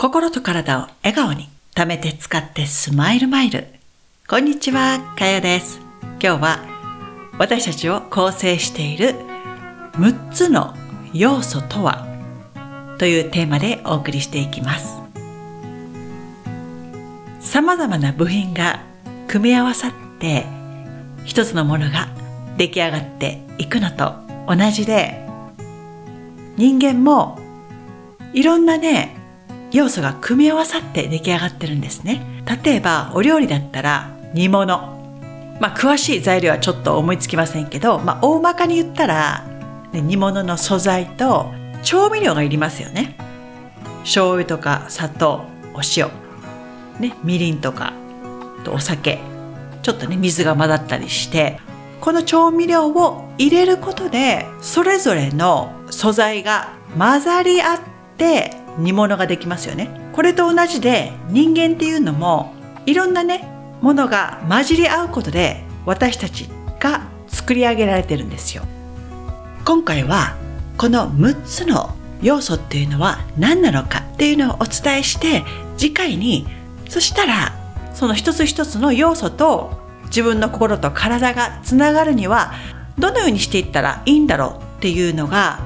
心と体を笑顔に貯めて使ってスマイルマイル。こんにちはかやです。今日は私たちを構成している6つの要素とはというテーマでお送りしていきます。様々な部品が組み合わさって一つのものが出来上がっていくのと同じで人間もいろんなね要素が組み合わさって出来上がってるんですね。例えばお料理だったら煮物。まあ詳しい材料はちょっと思いつきませんけど、まあ、大まかに言ったら、ね、煮物の素材と調味料がいりますよね。醤油とか砂糖お塩、ね、みりんとかとお酒。ちょっとね水が混ざったりしてこの調味料を入れることでそれぞれの素材が混ざり合って煮物ができますよね。これと同じで人間っていうのもいろんなねものが混じり合うことで私たちが作り上げられてるんですよ。今回はこの6つの要素っていうのは何なのかっていうのをお伝えして次回にそしたらその一つ一つの要素と自分の心と体がつながるにはどのようにしていったらいいんだろうっていうのが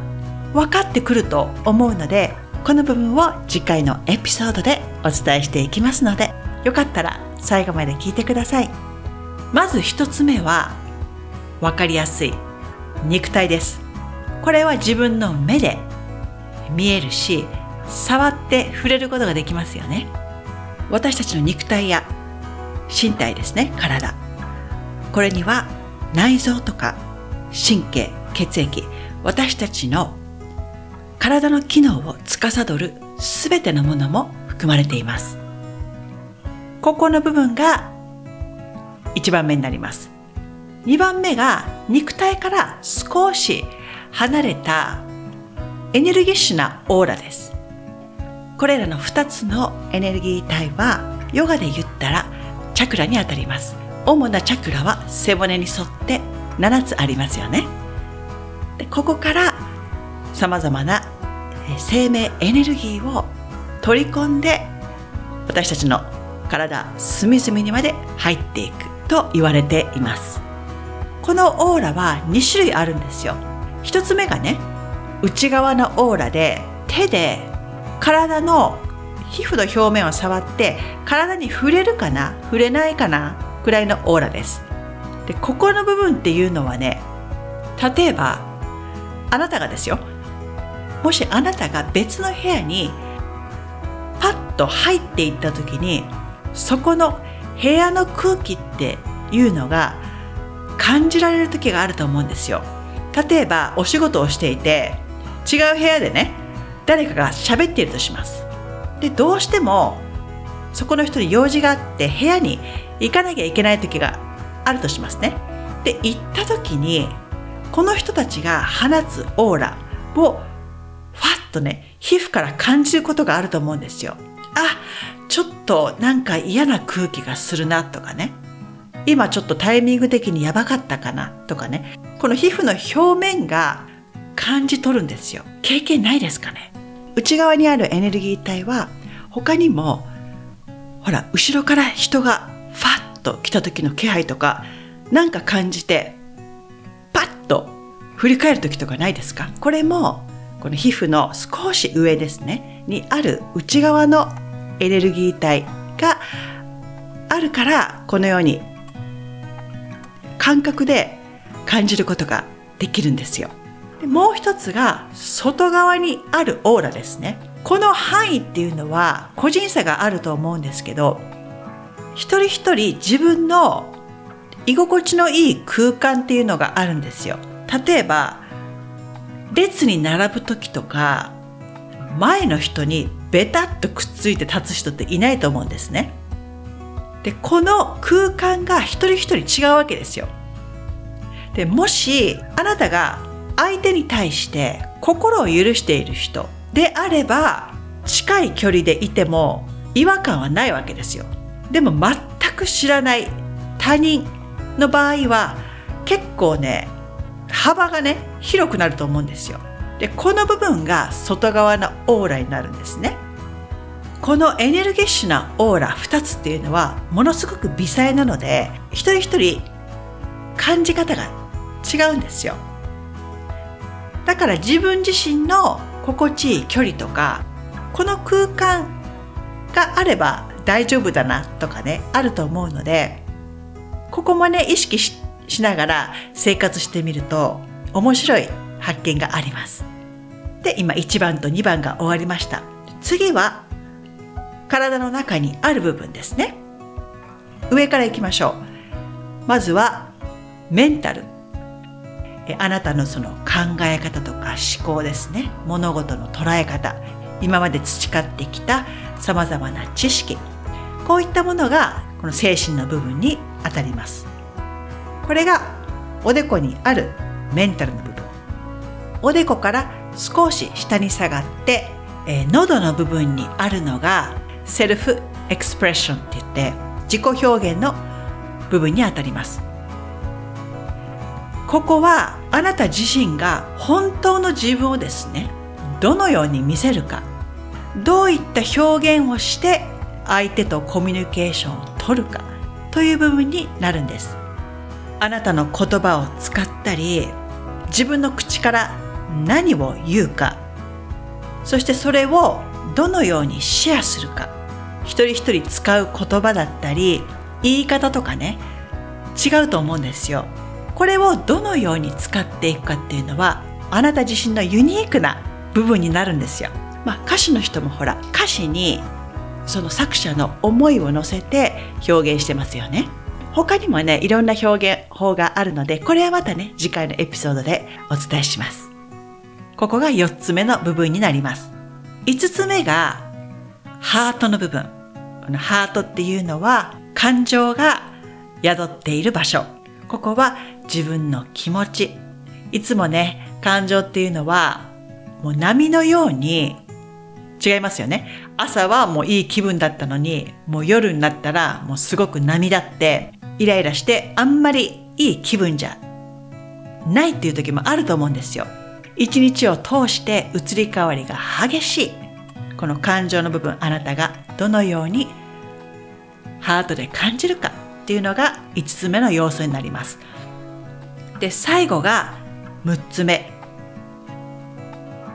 分かってくると思うのでこの部分を次回のエピソードでお伝えしていきますのでよかったら最後まで聞いてください。まず一つ目は分かりやすい。肉体です。これは自分の目で見えるし触って触れることができますよね。私たちの肉体や身体ですね体。これには内臓とか神経血液私たちの体の機能を司る全てのものも含まれています。ここの部分が1番目になります。2番目が肉体から少し離れたエネルギッシュなオーラです。これらの2つのエネルギー体はヨガで言ったらチャクラにあたります。主なチャクラは背骨に沿って7つありますよね。でここからさまざまな生命エネルギーを取り込んで私たちの体隅々にまで入っていくと言われています。このオーラは2種類あるんですよ。1つ目がね内側のオーラで手で体の皮膚の表面を触って体に触れるかな触れないかなくらいのオーラです。でここの部分っていうのはね例えばあなたがですよもしあなたが別の部屋にパッと入っていった時にそこの部屋の空気っていうのが感じられる時があると思うんですよ例えばお仕事をしていて違う部屋でね誰かが喋っているとしますでどうしてもそこの人に用事があって部屋に行かなきゃいけない時があるとしますね。で行った時にこの人たちが放つオーラをとね皮膚から感じることがあると思うんですよ。あちょっとなんか嫌な空気がするなとかね。今ちょっとタイミング的にやばかったかなとかね。この皮膚の表面が感じ取るんですよ。経験ないですかね。内側にあるエネルギー体は他にもほら後ろから人がファッと来た時の気配とかなんか感じてパッと振り返る時とかないですか。これもこの皮膚の少し上ですねにある内側のエネルギー体があるからこのように感覚で感じることができるんですよでもう一つが外側にあるオーラですねこの範囲っていうのは個人差があると思うんですけど一人一人自分の居心地のいい空間っていうのがあるんですよ。例えば列に並ぶ時とか前の人にベタッとくっついて立つ人っていないと思うんですね。でこの空間が一人一人違うわけですよ。でもしあなたが相手に対して心を許している人であれば近い距離でいても違和感はないわけですよ。でも全く知らない他人の場合は結構ね幅がね広くなると思うんですよ。でこの部分が外側のオーラになるんですね。このエネルギッシュなオーラ2つっていうのはものすごく微細なので一人一人感じ方が違うんですよだから自分自身の心地いい距離とかこの空間があれば大丈夫だなとかねあると思うのでここもね意識ししながら生活してみると面白い発見があります。で今1番と2番が終わりました。次は体の中にある部分ですね。上からいきましょう。まずはメンタル。あなたのその考え方とか思考ですね。物事の捉え方。今まで培ってきたさまざまな知識。こういったものがこの精神の部分にあたります。これがおでこにあるメンタルの部分。おでこから少し下に下がって、えー、喉の部分にあるのがセルフエクスプレッションって言って自己表現の部分にあたります。ここはあなた自身が本当の自分をですねどのように見せるかどういった表現をして相手とコミュニケーションを取るかという部分になるんです。あなたの言葉を使ったり自分の口から何を言うかそしてそれをどのようにシェアするか一人一人使う言葉だったり言い方とかね違うと思うんですよ。これをどのように使っていくかっていうのはあなた自身のユニークな部分になるんですよ、まあ、歌手の人もほら歌詞にその作者の思いを乗せて表現してますよね。他にもねいろんな表現法があるのでこれはまたね次回のエピソードでお伝えします。ここが4つ目の部分になります。5つ目がハートの部分。このハートっていうのは感情が宿っている場所。ここは自分の気持ち。いつもね感情っていうのはもう波のように違いますよね。朝はもういい気分だったのにもう夜になったらもうすごく波立ってイライラしてあんまりいい気分じゃないっていう時もあると思うんですよ。一日を通して移り変わりが激しい。この感情の部分あなたがどのようにハートで感じるかっていうのが5つ目の要素になります。で最後が6つ目。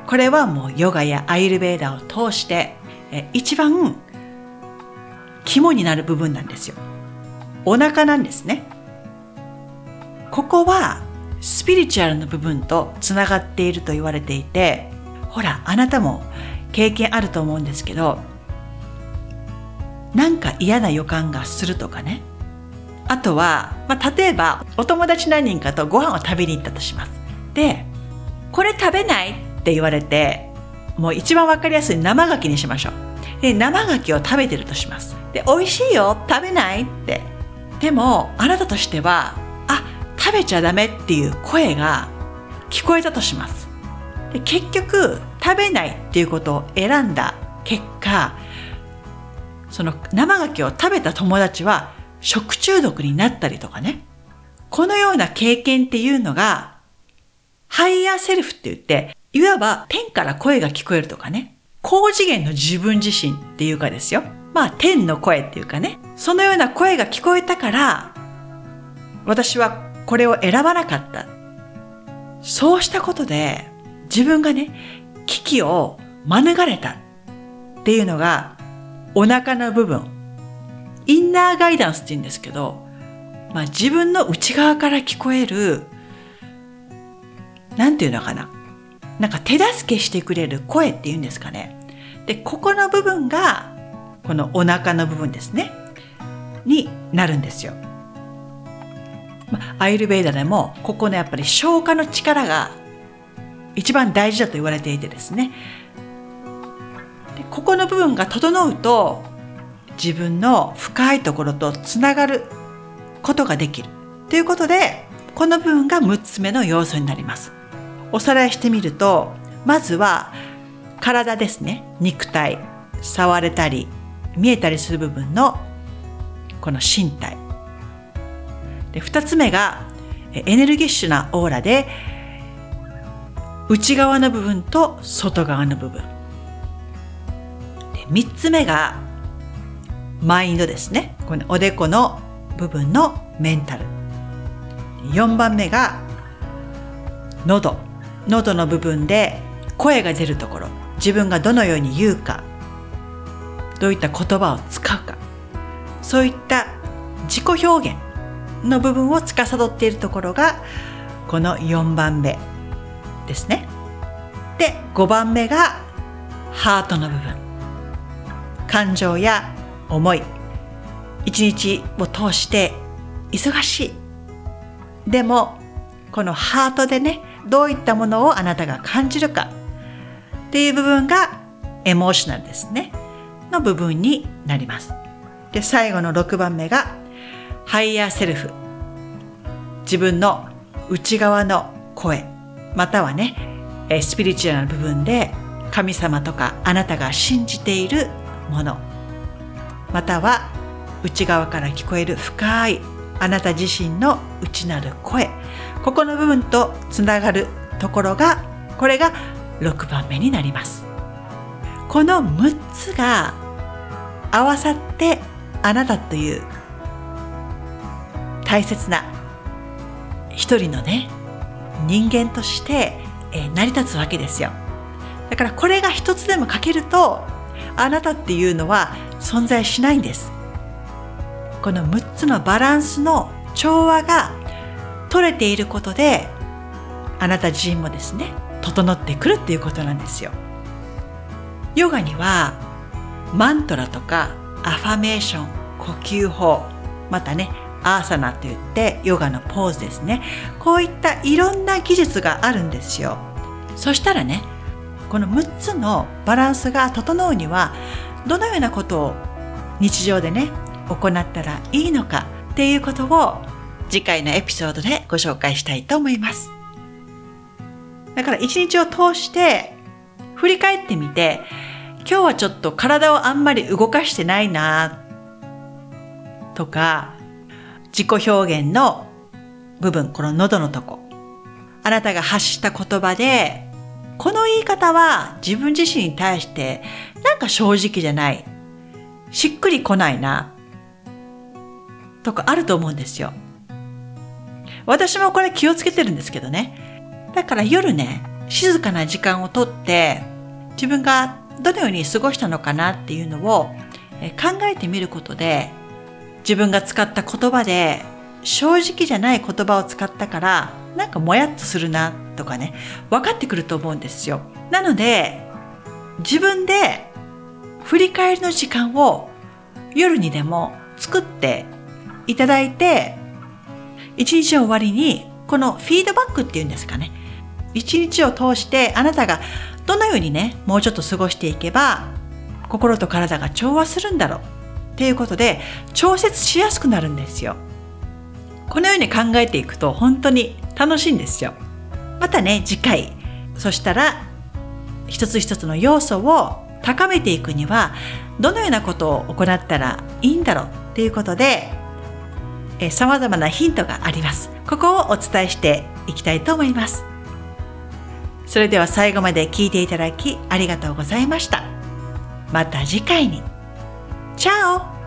これはもうヨガやアイルベーダーを通して一番肝になる部分なんですよ。お腹なんですね。ここはスピリチュアルの部分とつながっていると言われていてほらあなたも経験あると思うんですけどなんか嫌な予感がするとかね。あとは、まあ、例えばお友達何人かとご飯を食べに行ったとします。でこれ食べないって言われてもう一番わかりやすい生牡蠣にしましょう。で生牡蠣を食べてるとします。で美味しいよ食べないってでもあなたとしてはあ食べちゃダメっていう声が聞こえたとします。で結局食べないっていうことを選んだ結果その生牡蠣を食べた友達は食中毒になったりとかね。このような経験っていうのが Higher Self って言っていわば天から声が聞こえるとかね。高次元の自分自身っていうかですよ。まあ天の声っていうかねそのような声が聞こえたから私はこれを選ばなかった。そうしたことで自分がね、危機を免れたっていうのがお腹の部分。インナーガイダンスって言うんですけど、まあ自分の内側から聞こえる、なんていうのかな。なんか手助けしてくれる声っていうんですかね。で、ここの部分が、このお腹の部分ですね。になるんですよ。アイルベーダでもここのやっぱり消化の力が一番大事だと言われていてですね。でここの部分が整うと自分の深いところとつながることができる。ということでこの部分が6つ目の要素になります。おさらいしてみるとまずは体ですね。肉体。触れたり見えたりする部分のこの身体。で2つ目がエネルギッシュなオーラで内側の部分と外側の部分。で3つ目がマインドですね。このおでこの部分のメンタル。4番目が喉。喉の部分で声が出るところ。自分がどのように言うか。どういった言葉を使うか。そういった自己表現の部分を司っているところがこの4番目ですね。で5番目がハートの部分。感情や思い。一日を通して忙しい。でもこのハートでねどういったものをあなたが感じるかっていう部分がエモーショナルですね。の部分になります。で最後の6番目が Higher Self。自分の内側の声。またはねスピリチュアルな部分で神様とかあなたが信じているもの。または内側から聞こえる深いあなた自身の内なる声。ここの部分とつながるところがこれが6番目になります。この6つが合わさってあなたという大切な一人のね人間として、えー、成り立つわけですよ。だからこれが一つでも欠けるとあなたっていうのは存在しないんです。この6つのバランスの調和が取れていることであなた自身もですね整ってくるっていうことなんですよ。ヨガにはマントラとかアファメーション呼吸法またねアーサナといってヨガのポーズですね。こういったいろんな技術があるんですよ。そしたらねこの6つのバランスが整うにはどのようなことを日常でね行ったらいいのかっていうことを次回のエピソードでご紹介したいと思います。だから一日を通して振り返ってみて今日はちょっと体をあんまり動かしてないなとか自己表現の部分この喉のとこあなたが発した言葉でこの言い方は自分自身に対してなんか正直じゃない。しっくりこないな。とかあると思うんですよ。私もこれ気をつけてるんですけどね。だから夜ね、静かな時間をとって自分がどのように過ごしたのかなっていうのを考えてみることで自分が使った言葉で正直じゃない言葉を使ったからなんかもやっとするなとかね分かってくると思うんですよ。なので自分で振り返りの時間を夜にでも作っていただいて一日終わりにこのフィードバックっていうんですかね一日を通してあなたがどのようにねもうちょっと過ごしていけば心と体が調和するんだろうっていうことで調節しやすくなるんですよこのように考えていくと本当に楽しいんですよ。またね、次回。そしたら、一つ一つの要素を高めていくには、どのようなことを行ったらいいんだろうっていうことで、え様々なヒントがあります。ここをお伝えしていきたいと思います。それでは最後まで聞いていただきありがとうございました。また次回に。チャオ